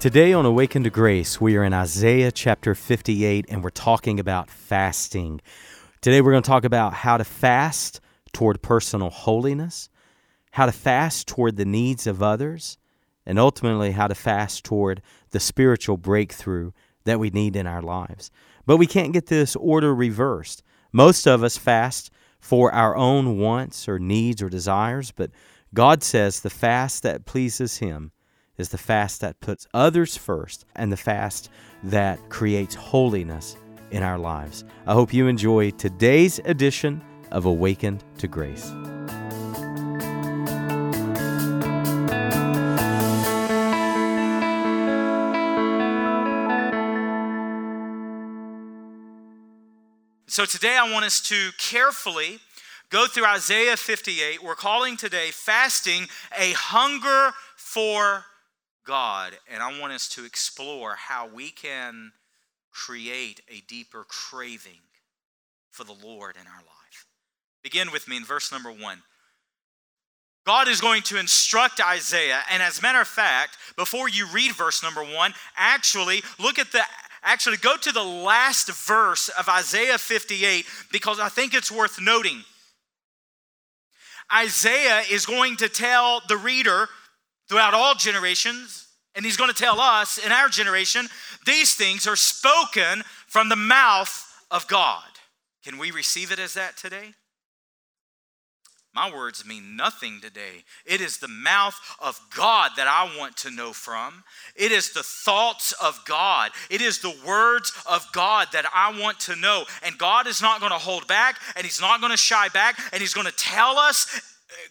Today on Awaken to Grace, we are in Isaiah chapter 58 and we're talking about fasting. Today we're going to talk about how to fast toward personal holiness, how to fast toward the needs of others, and ultimately how to fast toward the spiritual breakthrough that we need in our lives. But we can't get this order reversed. Most of us fast for our own wants or needs or desires, but God says the fast that pleases Him is the fast that puts others first and the fast that creates holiness in our lives. I hope you enjoy today's edition of Awakened to Grace. So today I want us to carefully go through Isaiah 58. We're calling today fasting a hunger for God, and I want us to explore how we can create a deeper craving for the Lord in our life. Begin with me in verse number one. God is going to instruct Isaiah, and as a matter of fact, before you read verse number one, actually look at the actually go to the last verse of Isaiah 58 because I think it's worth noting. Isaiah is going to tell the reader throughout all generations, and he's going to tell us in our generation, these things are spoken from the mouth of God. Can we receive it as that today? My words mean nothing today. It is the mouth of God that I want to know from. It is the thoughts of God. It is the words of God that I want to know. And God is not going to hold back and He's not going to shy back and He's going to tell us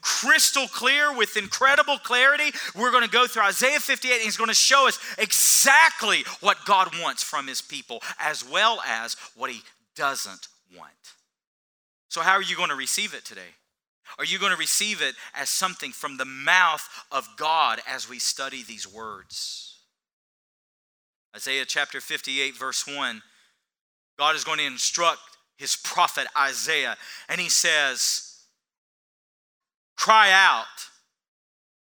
crystal clear with incredible clarity. We're going to go through Isaiah 58 and he's going to show us exactly what God wants from his people as well as what he doesn't want. So, how are you going to receive it today? Are you going to receive it as something from the mouth of God as we study these words? Isaiah chapter 58, verse 1, God is going to instruct his prophet Isaiah, and he says, Cry out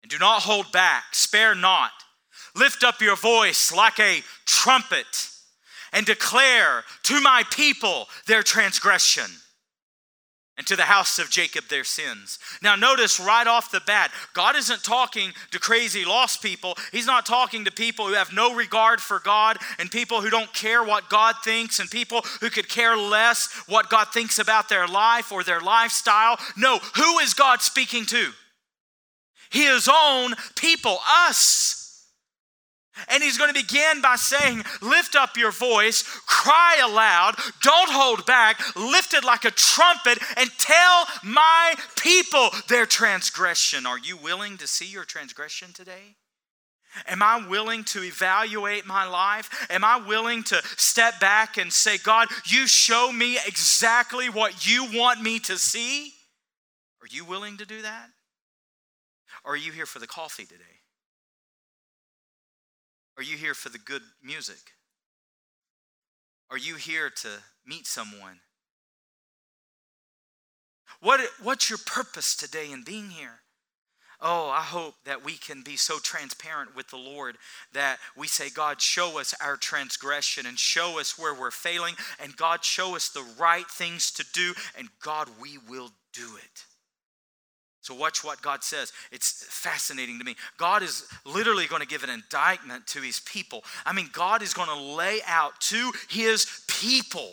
and do not hold back, spare not. Lift up your voice like a trumpet and declare to my people their transgression and to the house of Jacob their sins. Now, notice right off the bat, God isn't talking to crazy lost people. He's not talking to people who have no regard for God and people who don't care what God thinks and people who could care less what God thinks about their life or their lifestyle. No, who is God speaking to? His own people, us. And he's going to begin by saying, Lift up your voice, cry aloud, don't hold back, lift it like a trumpet, and tell my people their transgression. Are you willing to see your transgression today? Am I willing to evaluate my life? Am I willing to step back and say, God, you show me exactly what you want me to see? Are you willing to do that? Or are you here for the coffee today? Are you here for the good music? Are you here to meet someone? What, what's your purpose today in being here? Oh, I hope that we can be so transparent with the Lord that we say, God, show us our transgression and show us where we're failing, and God, show us the right things to do, and God, we will do it. So, watch what God says. It's fascinating to me. God is literally going to give an indictment to his people. I mean, God is going to lay out to his people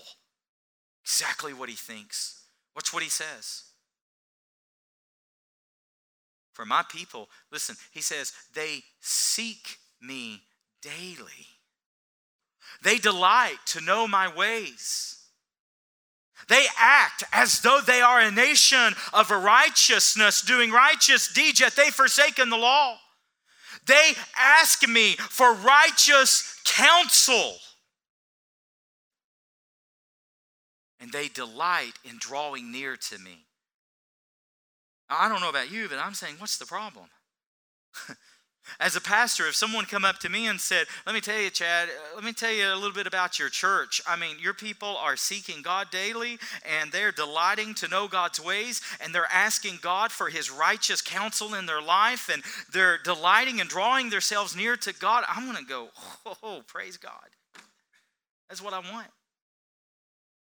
exactly what he thinks. Watch what he says. For my people, listen, he says, they seek me daily. They delight to know my ways. They act as though they are a nation of righteousness, doing righteous deeds, yet they've forsaken the law. They ask me for righteous counsel. And they delight in drawing near to me. I don't know about you, but I'm saying, what's the problem? As a pastor, if someone come up to me and said, "Let me tell you, Chad, uh, let me tell you a little bit about your church. I mean, your people are seeking God daily and they're delighting to know God's ways and they're asking God for his righteous counsel in their life and they're delighting and drawing themselves near to God." I'm going to go, "Oh, praise God." That's what I want.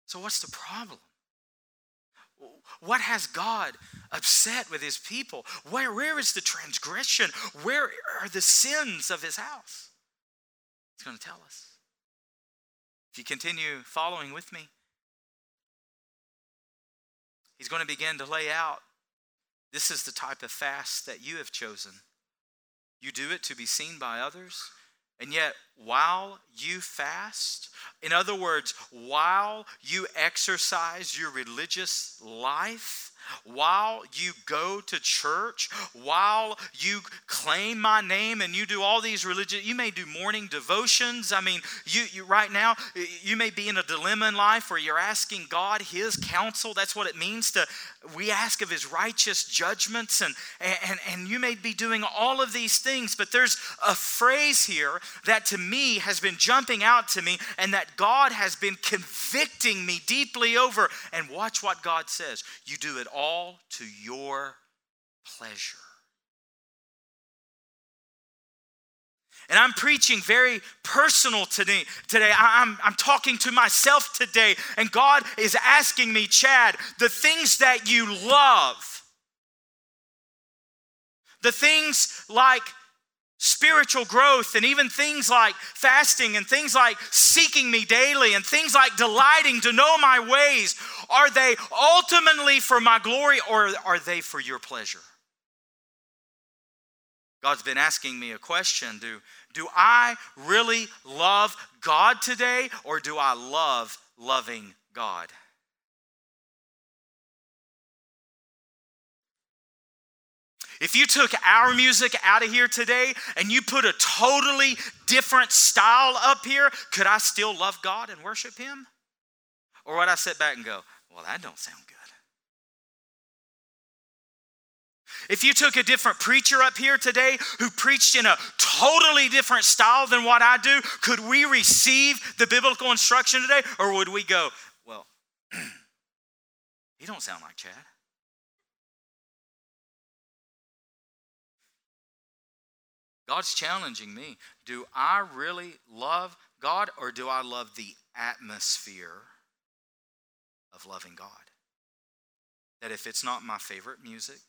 So what's the problem? What has God upset with his people? Where, where is the transgression? Where are the sins of his house? He's going to tell us. If you continue following with me, he's going to begin to lay out this is the type of fast that you have chosen. You do it to be seen by others. And yet, while you fast, in other words, while you exercise your religious life, while you go to church, while you claim my name and you do all these religious, you may do morning devotions. I mean, you, you right now, you may be in a dilemma in life where you're asking God His counsel. That's what it means to, we ask of His righteous judgments, and, and, and you may be doing all of these things, but there's a phrase here that to me has been jumping out to me and that God has been convicting me deeply over. And watch what God says you do it all to your pleasure. And I'm preaching very personal today. Today, I'm, I'm talking to myself today, and God is asking me, Chad, the things that you love, the things like spiritual growth and even things like fasting and things like seeking me daily and things like delighting to know my ways, are they ultimately for my glory or are they for your pleasure? God's been asking me a question do, do I really love God today or do I love loving God? If you took our music out of here today and you put a totally different style up here, could I still love God and worship Him? Or would I sit back and go, well, that don't sound good? If you took a different preacher up here today who preached in a totally different style than what I do, could we receive the biblical instruction today? Or would we go, well, he don't sound like Chad? God's challenging me. Do I really love God or do I love the atmosphere of loving God? That if it's not my favorite music,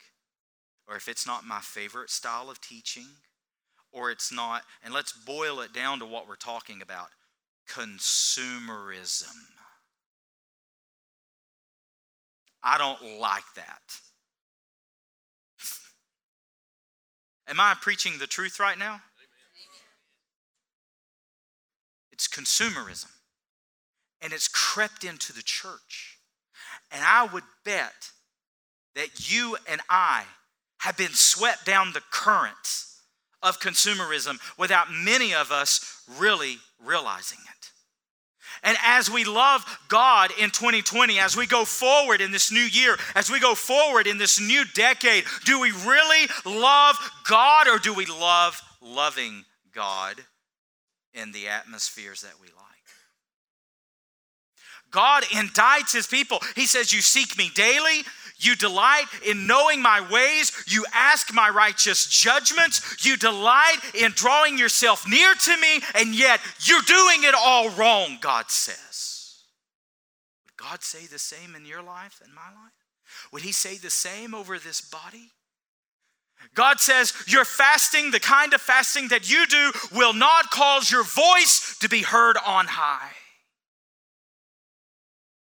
or if it's not my favorite style of teaching, or it's not, and let's boil it down to what we're talking about consumerism. I don't like that. Am I preaching the truth right now? It's consumerism. And it's crept into the church. And I would bet that you and I have been swept down the current of consumerism without many of us really realizing it. And as we love God in 2020, as we go forward in this new year, as we go forward in this new decade, do we really love God or do we love loving God in the atmospheres that we like? God indicts his people. He says, You seek me daily. You delight in knowing my ways. You ask my righteous judgments. You delight in drawing yourself near to me, and yet you're doing it all wrong, God says. Would God say the same in your life and my life? Would He say the same over this body? God says, Your fasting, the kind of fasting that you do, will not cause your voice to be heard on high.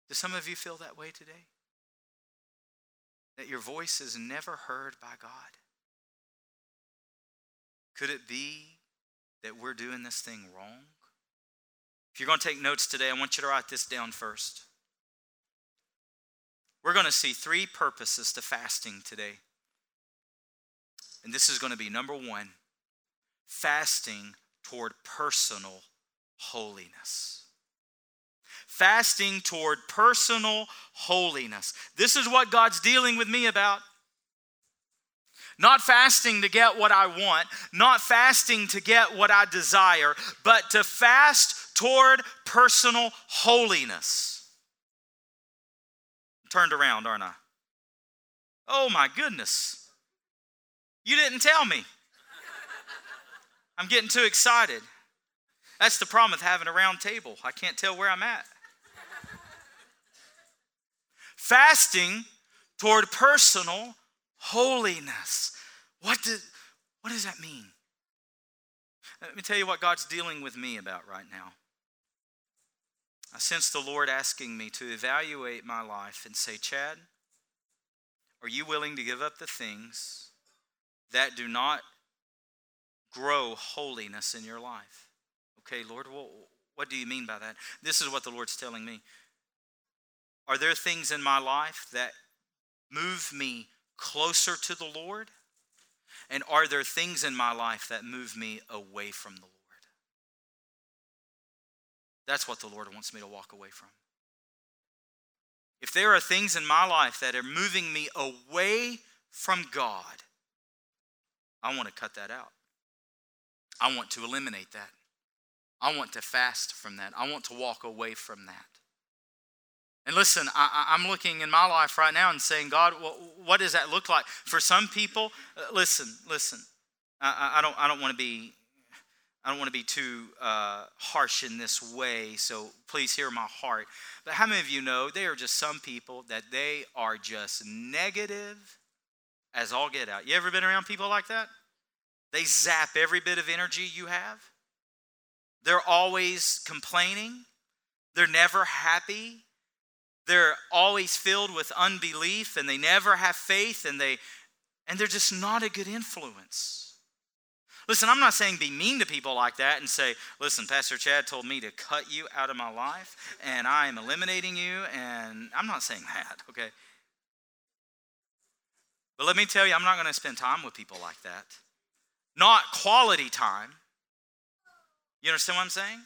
Do some of you feel that way today? That your voice is never heard by God? Could it be that we're doing this thing wrong? If you're going to take notes today, I want you to write this down first. We're going to see three purposes to fasting today. And this is going to be number one fasting toward personal holiness fasting toward personal holiness. This is what God's dealing with me about. Not fasting to get what I want, not fasting to get what I desire, but to fast toward personal holiness. turned around, aren't I? Oh my goodness. You didn't tell me. I'm getting too excited. That's the problem with having a round table. I can't tell where I'm at. Fasting toward personal holiness. What, do, what does that mean? Let me tell you what God's dealing with me about right now. I sense the Lord asking me to evaluate my life and say, Chad, are you willing to give up the things that do not grow holiness in your life? Okay, Lord, well, what do you mean by that? This is what the Lord's telling me. Are there things in my life that move me closer to the Lord? And are there things in my life that move me away from the Lord? That's what the Lord wants me to walk away from. If there are things in my life that are moving me away from God, I want to cut that out. I want to eliminate that. I want to fast from that. I want to walk away from that. And listen, I, am looking in my life right now and saying, God, what, what does that look like? For some people, uh, listen, listen. I, I, don't, I don't want to be, I don't want to be too uh, harsh in this way. So please hear my heart. But how many of you know there are just some people that they are just negative as all get out? You ever been around people like that? They zap every bit of energy you have. They're always complaining. They're never happy they're always filled with unbelief and they never have faith and they and they're just not a good influence. Listen, I'm not saying be mean to people like that and say, listen, Pastor Chad told me to cut you out of my life and I am eliminating you. And I'm not saying that, okay? But let me tell you, I'm not going to spend time with people like that. Not quality time. You understand what I'm saying?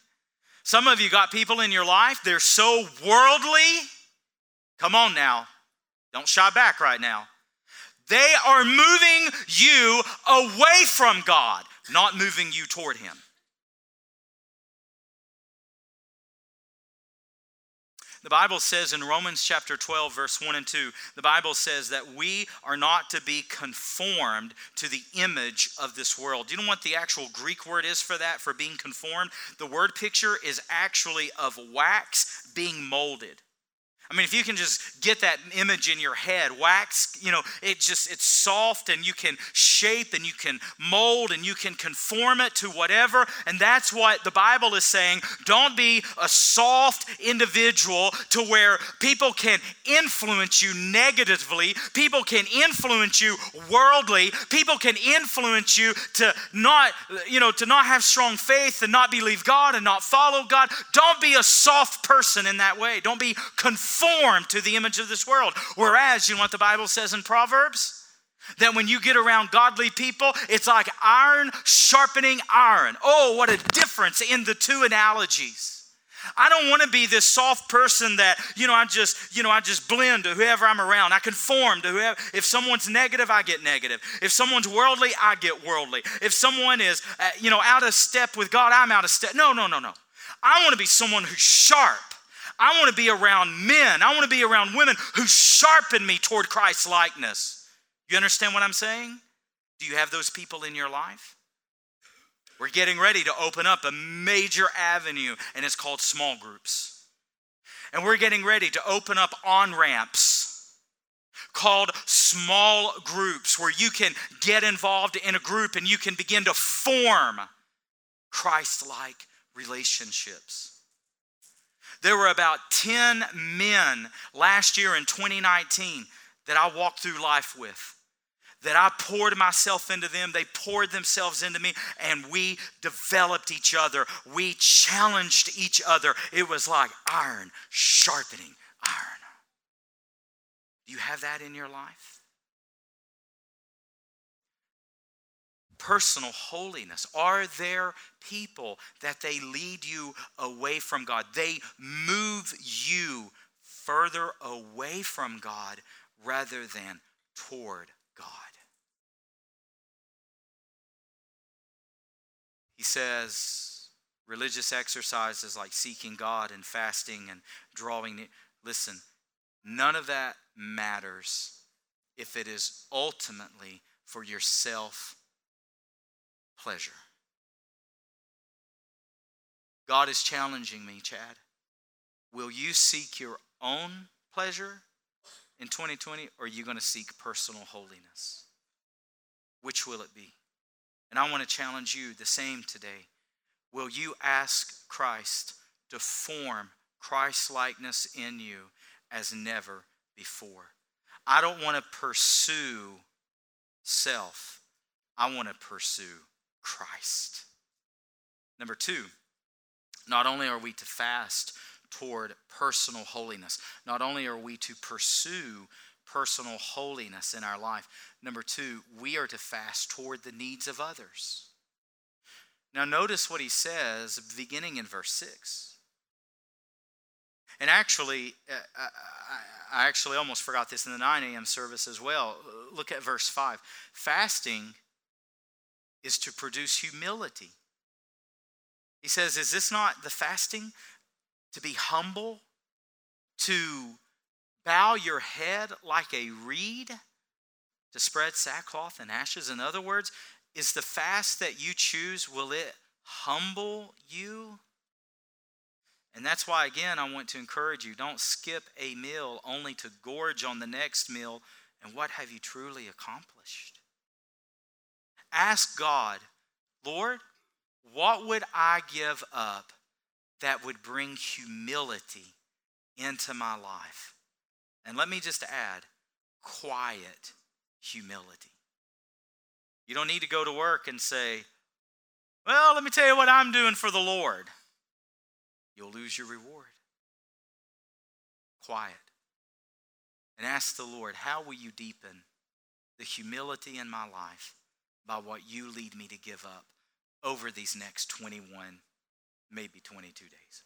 Some of you got people in your life, they're so worldly Come on now. Don't shy back right now. They are moving you away from God, not moving you toward Him. The Bible says in Romans chapter 12, verse 1 and 2, the Bible says that we are not to be conformed to the image of this world. Do you know what the actual Greek word is for that, for being conformed? The word picture is actually of wax being molded. I mean, if you can just get that image in your head, wax, you know, it just, it's soft and you can shape and you can mold and you can conform it to whatever. And that's what the Bible is saying. Don't be a soft individual to where people can influence you negatively, people can influence you worldly, people can influence you to not, you know, to not have strong faith and not believe God and not follow God. Don't be a soft person in that way. Don't be conformed conformed to the image of this world. Whereas, you know what the Bible says in Proverbs? That when you get around godly people, it's like iron sharpening iron. Oh, what a difference in the two analogies. I don't want to be this soft person that, you know, I just, you know, I just blend to whoever I'm around. I conform to whoever. If someone's negative, I get negative. If someone's worldly, I get worldly. If someone is, uh, you know, out of step with God, I'm out of step. No, no, no, no. I want to be someone who's sharp. I want to be around men. I want to be around women who sharpen me toward Christ's likeness. You understand what I'm saying? Do you have those people in your life? We're getting ready to open up a major avenue, and it's called small groups. And we're getting ready to open up on ramps called small groups where you can get involved in a group and you can begin to form Christ like relationships. There were about 10 men last year in 2019 that I walked through life with. That I poured myself into them, they poured themselves into me, and we developed each other. We challenged each other. It was like iron sharpening iron. Do you have that in your life? personal holiness? Are there people that they lead you away from God? They move you further away from God rather than toward God. He says religious exercises like seeking God and fasting and drawing. Listen, none of that matters if it is ultimately for yourself pleasure. God is challenging me, Chad. Will you seek your own pleasure in 2020 or are you going to seek personal holiness? Which will it be? And I want to challenge you the same today. Will you ask Christ to form Christ likeness in you as never before? I don't want to pursue self, I want to pursue Christ. Number two, not only are we to fast toward personal holiness, not only are we to pursue personal holiness in our life, number two, we are to fast toward the needs of others. Now, notice what he says beginning in verse 6. And actually, uh, I actually almost forgot this in the 9 a.m. service as well. Look at verse 5. Fasting is to produce humility. He says, Is this not the fasting? To be humble, to bow your head like a reed, to spread sackcloth and ashes. In other words, is the fast that you choose, will it humble you? And that's why, again, I want to encourage you don't skip a meal only to gorge on the next meal. And what have you truly accomplished? Ask God, Lord, what would I give up that would bring humility into my life? And let me just add quiet humility. You don't need to go to work and say, Well, let me tell you what I'm doing for the Lord. You'll lose your reward. Quiet. And ask the Lord, How will you deepen the humility in my life by what you lead me to give up over these next 21, maybe 22 days.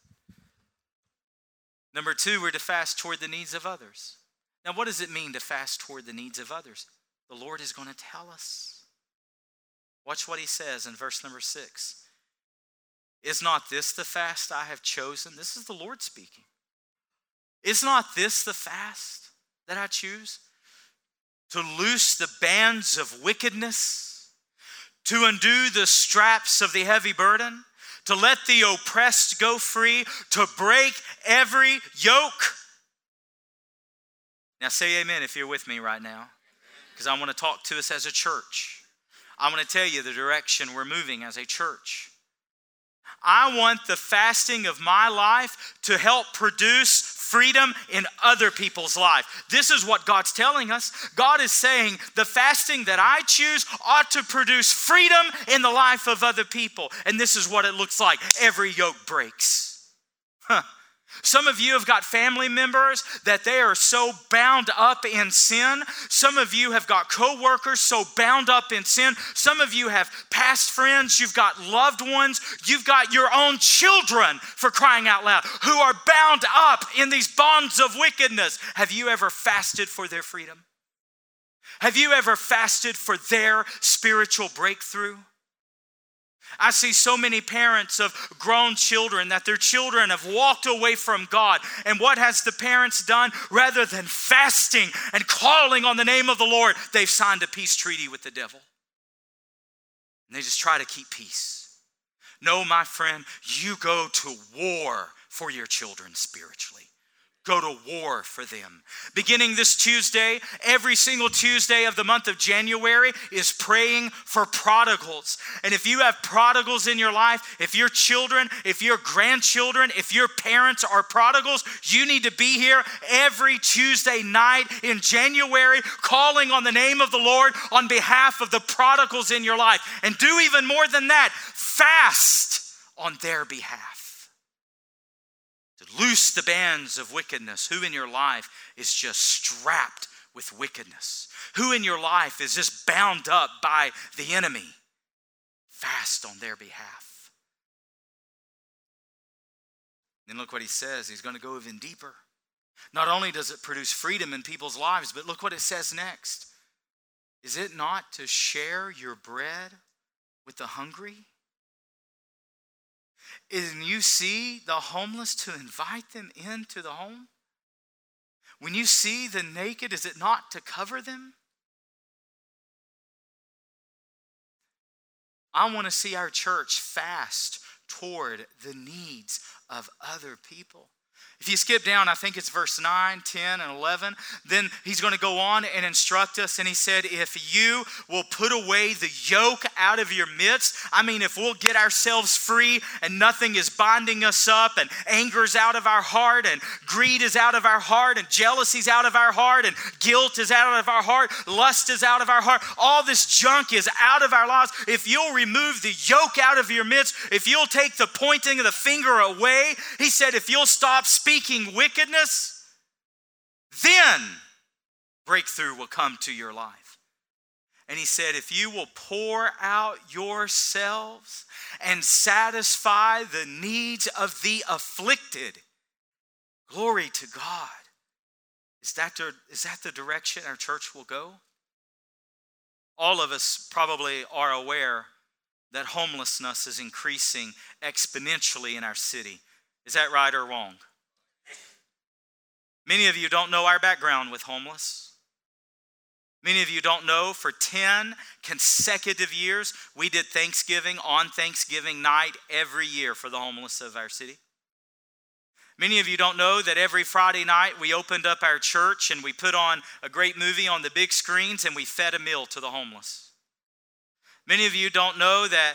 Number two, we're to fast toward the needs of others. Now, what does it mean to fast toward the needs of others? The Lord is going to tell us. Watch what he says in verse number six. Is not this the fast I have chosen? This is the Lord speaking. Is not this the fast that I choose? To loose the bands of wickedness to undo the straps of the heavy burden, to let the oppressed go free, to break every yoke. Now, say amen if you're with me right now, because I want to talk to us as a church. I want to tell you the direction we're moving as a church. I want the fasting of my life to help produce freedom in other people's life. This is what God's telling us. God is saying the fasting that I choose ought to produce freedom in the life of other people. And this is what it looks like every yoke breaks. Huh. Some of you have got family members that they are so bound up in sin. Some of you have got coworkers so bound up in sin. Some of you have past friends. You've got loved ones. You've got your own children, for crying out loud, who are bound up in these bonds of wickedness. Have you ever fasted for their freedom? Have you ever fasted for their spiritual breakthrough? I see so many parents of grown children that their children have walked away from God. And what has the parents done? Rather than fasting and calling on the name of the Lord, they've signed a peace treaty with the devil. And they just try to keep peace. No, my friend, you go to war for your children spiritually go to war for them. Beginning this Tuesday, every single Tuesday of the month of January is praying for prodigals. And if you have prodigals in your life, if your children, if your grandchildren, if your parents are prodigals, you need to be here every Tuesday night in January calling on the name of the Lord on behalf of the prodigals in your life. And do even more than that, fast on their behalf loose the bands of wickedness. Who in your life is just strapped with wickedness? Who in your life is just bound up by the enemy? Fast on their behalf. Then look what he says. He's going to go even deeper. Not only does it produce freedom in people's lives, but look what it says next. Is it not to share your bread with the hungry and you see the homeless to invite them into the home? When you see the naked, is it not to cover them? I want to see our church fast toward the needs of other people. If you skip down, I think it's verse 9, 10, and 11, then he's going to go on and instruct us. And he said, If you will put away the yoke out of your midst, I mean, if we'll get ourselves free and nothing is binding us up, and anger's out of our heart, and greed is out of our heart, and jealousy's out of our heart, and guilt is out of our heart, lust is out of our heart, all this junk is out of our lives. If you'll remove the yoke out of your midst, if you'll take the pointing of the finger away, he said, if you'll stop speaking wickedness, then breakthrough will come to your life. And he said, If you will pour out yourselves and satisfy the needs of the afflicted, glory to God. Is that, the, is that the direction our church will go? All of us probably are aware that homelessness is increasing exponentially in our city. Is that right or wrong? Many of you don't know our background with homeless. Many of you don't know for 10 consecutive years, we did Thanksgiving on Thanksgiving night every year for the homeless of our city. Many of you don't know that every Friday night we opened up our church and we put on a great movie on the big screens and we fed a meal to the homeless. Many of you don't know that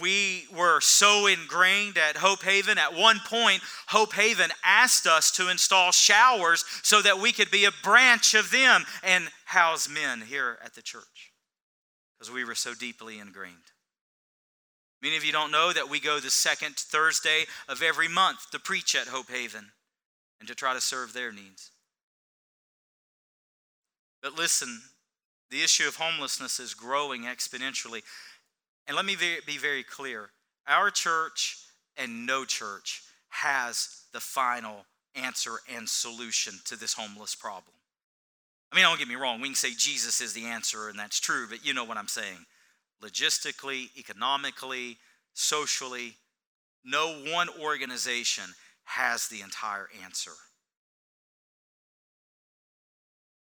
we were so ingrained at Hope Haven. At one point, Hope Haven asked us to install showers so that we could be a branch of them and house men here at the church because we were so deeply ingrained. Many of you don't know that we go the second Thursday of every month to preach at Hope Haven and to try to serve their needs. But listen, the issue of homelessness is growing exponentially. And let me be very clear our church and no church has the final answer and solution to this homeless problem. I mean, don't get me wrong, we can say Jesus is the answer, and that's true, but you know what I'm saying. Logistically, economically, socially, no one organization has the entire answer.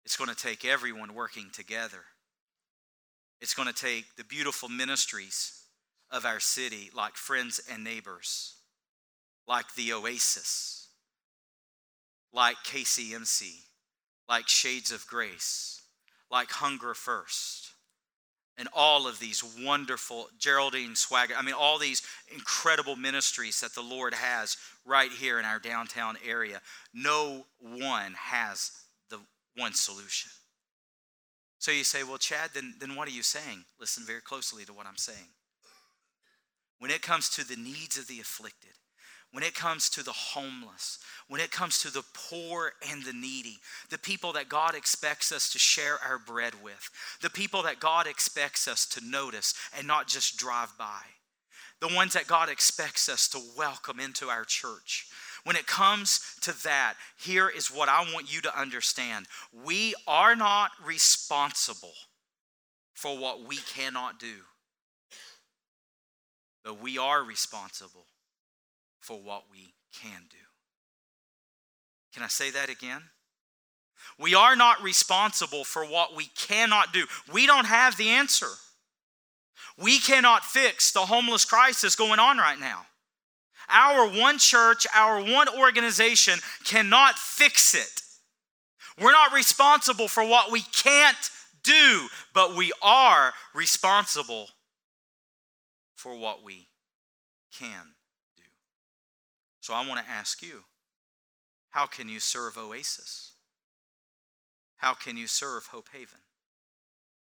It's going to take everyone working together. It's going to take the beautiful ministries of our city, like Friends and Neighbors, like the Oasis, like KCMC, like Shades of Grace, like Hunger First, and all of these wonderful Geraldine Swagger. I mean, all these incredible ministries that the Lord has right here in our downtown area. No one has the one solution. So you say, well, Chad, then, then what are you saying? Listen very closely to what I'm saying. When it comes to the needs of the afflicted, when it comes to the homeless, when it comes to the poor and the needy, the people that God expects us to share our bread with, the people that God expects us to notice and not just drive by, the ones that God expects us to welcome into our church, when it comes to that, here is what I want you to understand we are not responsible for what we cannot do, but we are responsible for what we can do. Can I say that again? We are not responsible for what we cannot do. We don't have the answer. We cannot fix the homeless crisis going on right now. Our one church, our one organization cannot fix it. We're not responsible for what we can't do, but we are responsible for what we can do. So I want to ask you how can you serve Oasis? How can you serve Hope Haven?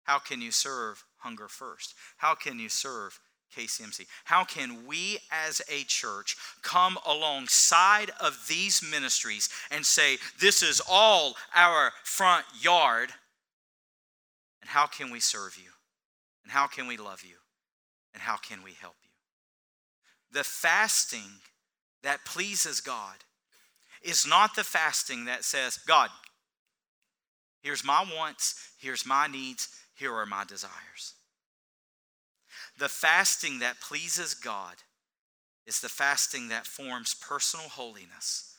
How can you serve Hunger First? How can you serve KCMC. How can we as a church come alongside of these ministries and say, this is all our front yard? And how can we serve you? And how can we love you? And how can we help you? The fasting that pleases God is not the fasting that says, God, here's my wants, here's my needs, here are my desires. The fasting that pleases God is the fasting that forms personal holiness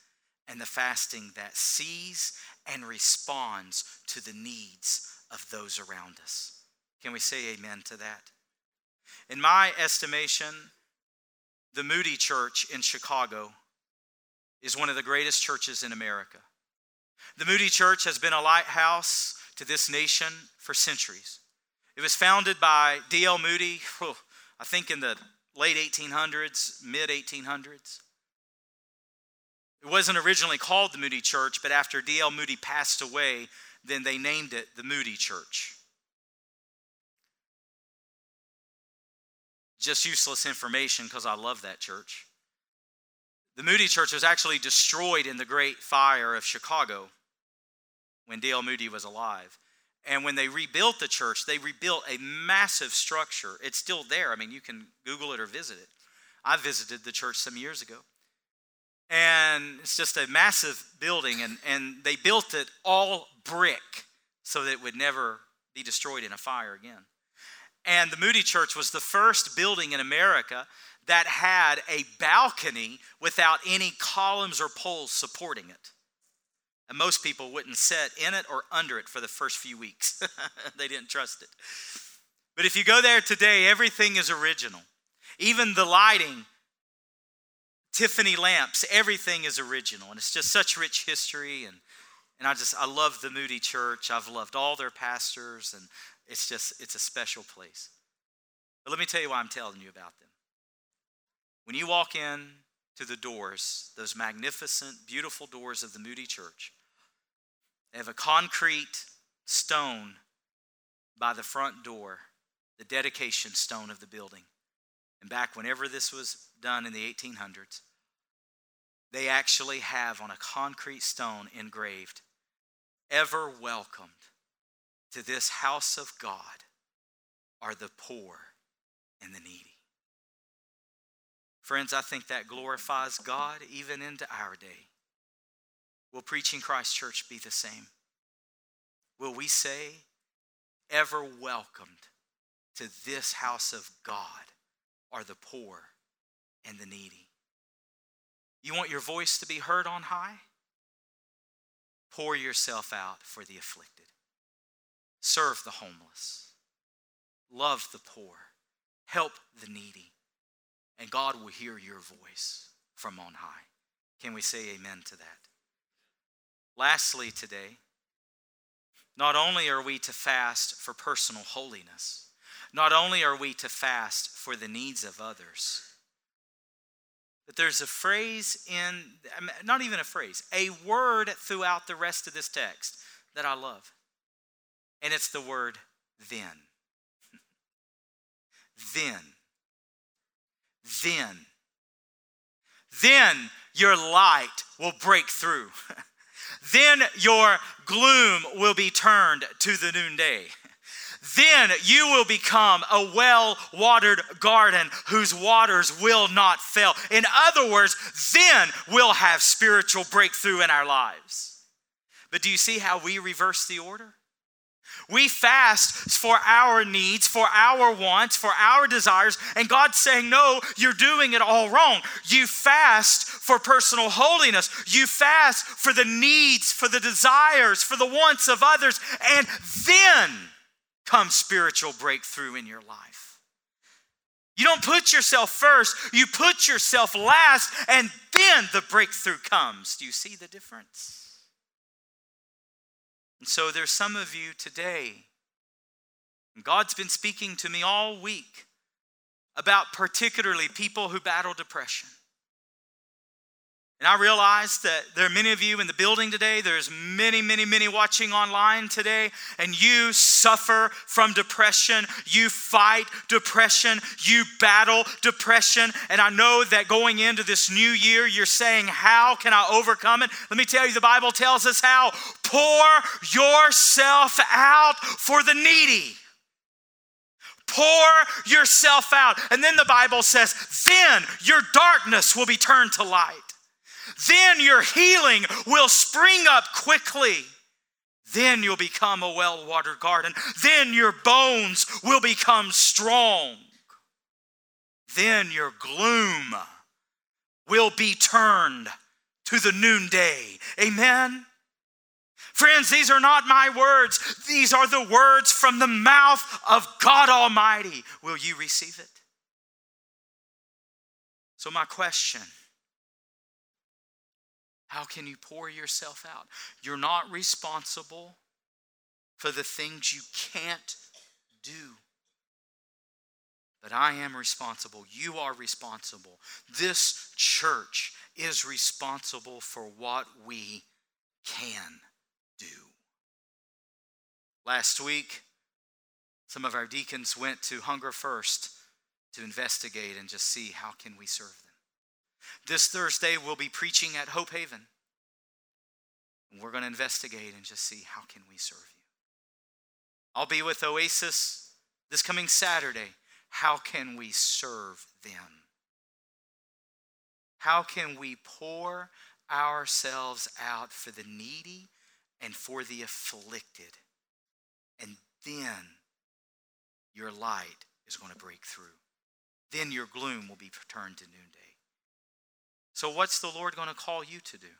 and the fasting that sees and responds to the needs of those around us. Can we say amen to that? In my estimation, the Moody Church in Chicago is one of the greatest churches in America. The Moody Church has been a lighthouse to this nation for centuries. It was founded by D.L. Moody, I think in the late 1800s, mid 1800s. It wasn't originally called the Moody Church, but after D.L. Moody passed away, then they named it the Moody Church. Just useless information because I love that church. The Moody Church was actually destroyed in the Great Fire of Chicago when D.L. Moody was alive. And when they rebuilt the church, they rebuilt a massive structure. It's still there. I mean, you can Google it or visit it. I visited the church some years ago. And it's just a massive building, and, and they built it all brick so that it would never be destroyed in a fire again. And the Moody Church was the first building in America that had a balcony without any columns or poles supporting it. And most people wouldn't sit in it or under it for the first few weeks. they didn't trust it. But if you go there today, everything is original. Even the lighting, Tiffany lamps, everything is original. And it's just such rich history. And, and I just, I love the Moody Church. I've loved all their pastors. And it's just, it's a special place. But let me tell you why I'm telling you about them. When you walk in to the doors, those magnificent, beautiful doors of the Moody Church, they have a concrete stone by the front door, the dedication stone of the building. And back whenever this was done in the 1800s, they actually have on a concrete stone engraved, ever welcomed to this house of God are the poor and the needy. Friends, I think that glorifies God even into our day. Will preaching Christ Church be the same? Will we say, ever welcomed to this house of God are the poor and the needy? You want your voice to be heard on high? Pour yourself out for the afflicted. Serve the homeless. Love the poor. Help the needy. And God will hear your voice from on high. Can we say amen to that? Lastly, today, not only are we to fast for personal holiness, not only are we to fast for the needs of others, but there's a phrase in, not even a phrase, a word throughout the rest of this text that I love. And it's the word then. then. Then. Then your light will break through. then your gloom will be turned to the noonday. Then you will become a well watered garden whose waters will not fail. In other words, then we'll have spiritual breakthrough in our lives. But do you see how we reverse the order? We fast for our needs, for our wants, for our desires, and God's saying, No, you're doing it all wrong. You fast for personal holiness, you fast for the needs, for the desires, for the wants of others, and then comes spiritual breakthrough in your life. You don't put yourself first, you put yourself last, and then the breakthrough comes. Do you see the difference? And so there's some of you today, God's been speaking to me all week about particularly people who battle depression. And I realize that there are many of you in the building today, there's many, many, many watching online today, and you suffer from depression. You fight depression. You battle depression. And I know that going into this new year, you're saying, How can I overcome it? Let me tell you, the Bible tells us how. Pour yourself out for the needy. Pour yourself out. And then the Bible says, Then your darkness will be turned to light. Then your healing will spring up quickly. Then you'll become a well watered garden. Then your bones will become strong. Then your gloom will be turned to the noonday. Amen. Friends, these are not my words. These are the words from the mouth of God Almighty. Will you receive it? So, my question how can you pour yourself out? You're not responsible for the things you can't do. But I am responsible. You are responsible. This church is responsible for what we can do. Last week, some of our deacons went to Hunger First to investigate and just see how can we serve them. This Thursday, we'll be preaching at Hope Haven. We're going to investigate and just see how can we serve you. I'll be with Oasis this coming Saturday. How can we serve them? How can we pour ourselves out for the needy and for the afflicted? And then your light is going to break through. Then your gloom will be turned to noonday. So, what's the Lord going to call you to do?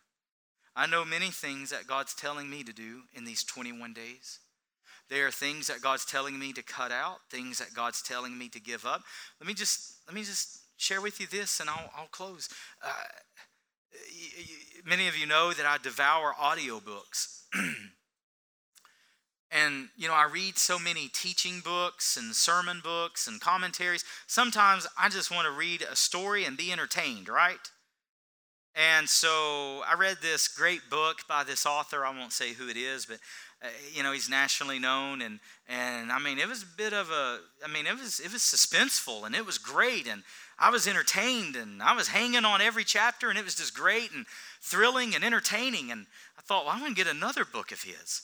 I know many things that God's telling me to do in these 21 days. There are things that God's telling me to cut out, things that God's telling me to give up. Let me just let me just share with you this, and I'll, I'll close. Uh, many of you know that I devour audiobooks. and you know i read so many teaching books and sermon books and commentaries sometimes i just want to read a story and be entertained right and so i read this great book by this author. I won't say who it is but uh, you know he's nationally known. And and i mean it was a bit of a i mean it was it was suspenseful and it was great. And i was entertained and i was hanging on every chapter and it was just great and thrilling and entertaining. And i thought well i'm going to get another book of his.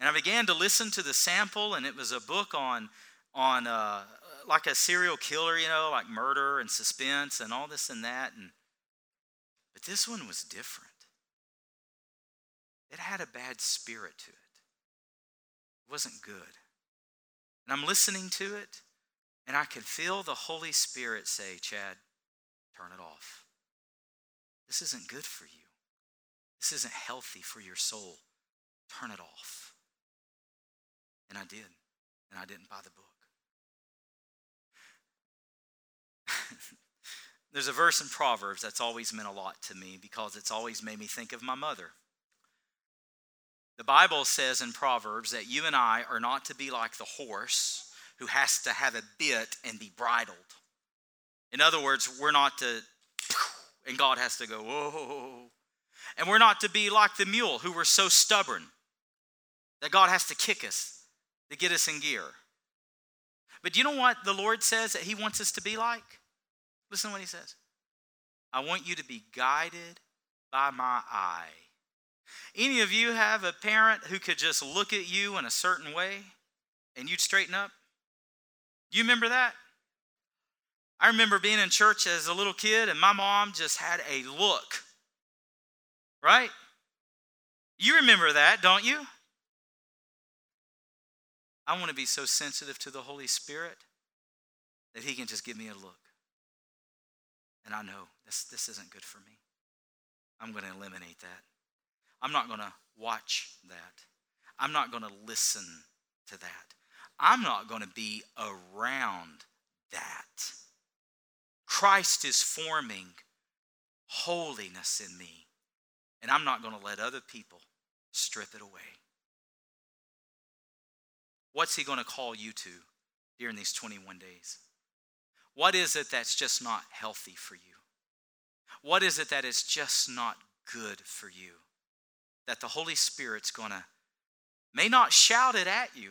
And i began to listen to the sample and it was a book on on uh, like a serial killer you know like murder and suspense and all this and that. And this one was different it had a bad spirit to it. It wasn't good. And I'm listening to it, and I can feel the Holy Spirit say, Chad, turn it off. This isn't good for you. This isn't healthy for your soul. Turn it off. And I did. And I didn't buy the book. There's a verse in Proverbs that's always meant a lot to me because it's always made me think of my mother. The Bible says in Proverbs that you and I are not to be like the horse who has to have a bit and be bridled. In other words, we're not to, and God has to go, whoa. And we're not to be like the mule who were so stubborn that God has to kick us to get us in gear. But do you know what the Lord says that He wants us to be like? Listen to what He says. I want you to be guided by my eye. Any of you have a parent who could just look at you in a certain way and you'd straighten up? Do you remember that? I remember being in church as a little kid and my mom just had a look. Right? You remember that, don't you? I want to be so sensitive to the Holy Spirit that He can just give me a look. And I know this, this isn't good for me. I'm going to eliminate that. I'm not going to watch that. I'm not going to listen to that. I'm not going to be around that. Christ is forming holiness in me, and I'm not going to let other people strip it away. What's He going to call you to during these 21 days? What is it that's just not healthy for you? What is it that is just not good for you? that the Holy Spirit's to, may not shout it at you.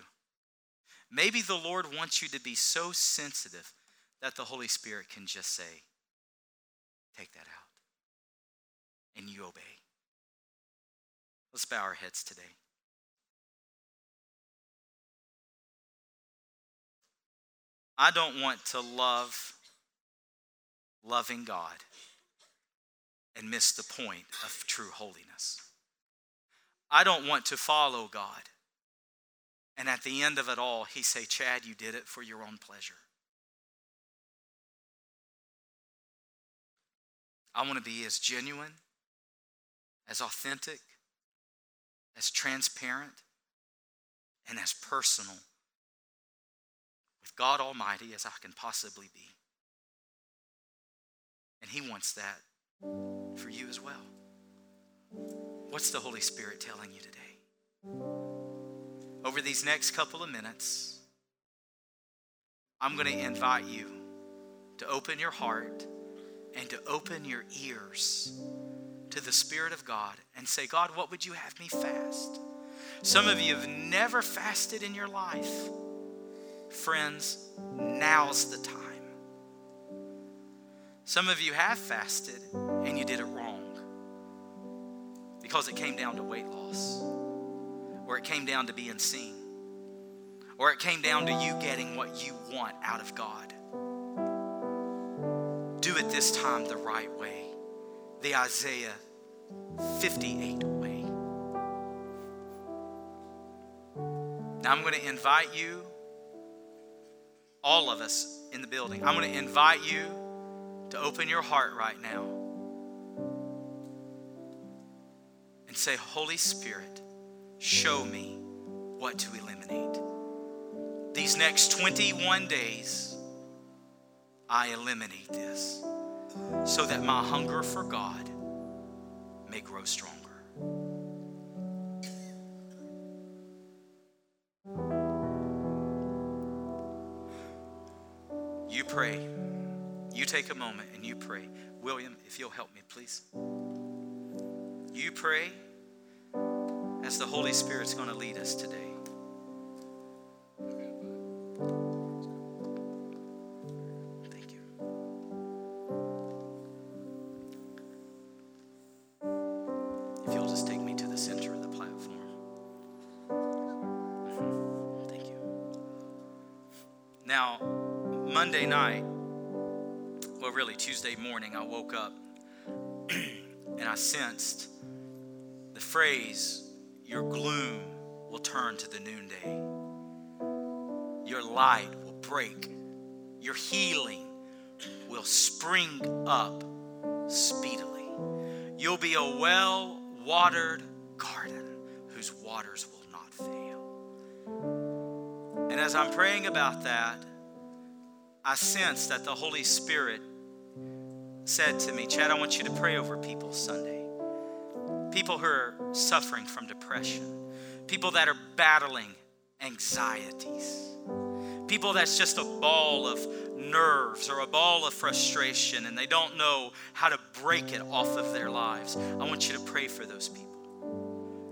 Maybe the Lord wants you to be so sensitive that the Holy Spirit can just say, take that out. And you obey. Let's bow our heads today. I don't want to love loving God and miss the point of true holiness. I don't want to follow God. And at the end of it all, he say, Chad, you did it for your own pleasure. I want to be as genuine, as authentic, as transparent, and as personal God Almighty as I can possibly be. And He wants that for you as well. What's the Holy Spirit telling you today? Over these next couple of minutes, I'm going to invite you to open your heart and to open your ears to the Spirit of God and say, God, what would you have me fast? Some of you have never fasted in your life. Friends, now's the time. Some of you have fasted and you did it wrong because it came down to weight loss, or it came down to being seen, or it came down to you getting what you want out of God. Do it this time the right way, the Isaiah 58 way. Now I'm going to invite you, all of us in the building, I'm going to invite you to open your heart right now and say, Holy Spirit, show me what to eliminate. These next 21 days, I eliminate this so that my hunger for God may grow stronger. Pray. You take a moment and you pray. William, if you'll help me, please. You pray as the Holy Spirit's going to lead us today. Phrase, Your gloom will turn to the noonday. Your light will break. Your healing will spring up speedily. You'll be a well watered garden whose waters will not fail. And as I'm praying about that, I sense that the Holy Spirit said to me, Chad, I want you to pray over people Sunday. People who are suffering from depression, people that are battling anxieties, people that's just a ball of nerves or a ball of frustration and they don't know how to break it off of their lives. I want you to pray for those people.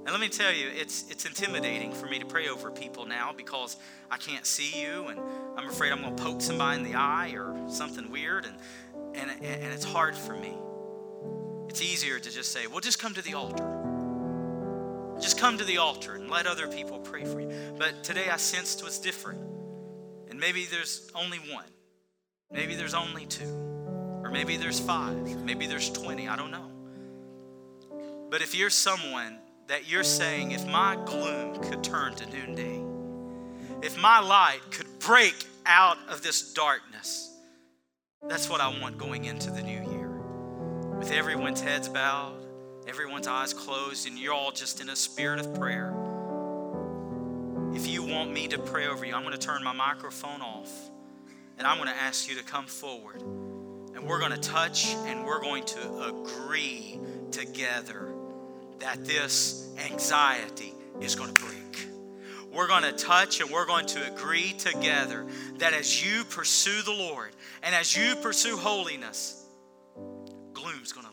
And let me tell you, it's, it's intimidating for me to pray over people now because I can't see you and I'm afraid I'm going to poke somebody in the eye or something weird. And, and, and it's hard for me. It's easier to just say, well, just come to the altar. Just come to the altar and let other people pray for you. But today I sensed was different. And maybe there's only one. Maybe there's only two. Or maybe there's five. Maybe there's 20. I don't know. But if you're someone that you're saying, if my gloom could turn to noonday, if my light could break out of this darkness, that's what I want going into the new year. With everyone's heads bowed, everyone's eyes closed, and you're all just in a spirit of prayer. If you want me to pray over you, I'm going to turn my microphone off and I'm going to ask you to come forward. And we're going to touch and we're going to agree together that this anxiety is going to break we're going to touch and we're going to agree together that as you pursue the Lord and as you pursue holiness, gloom's going to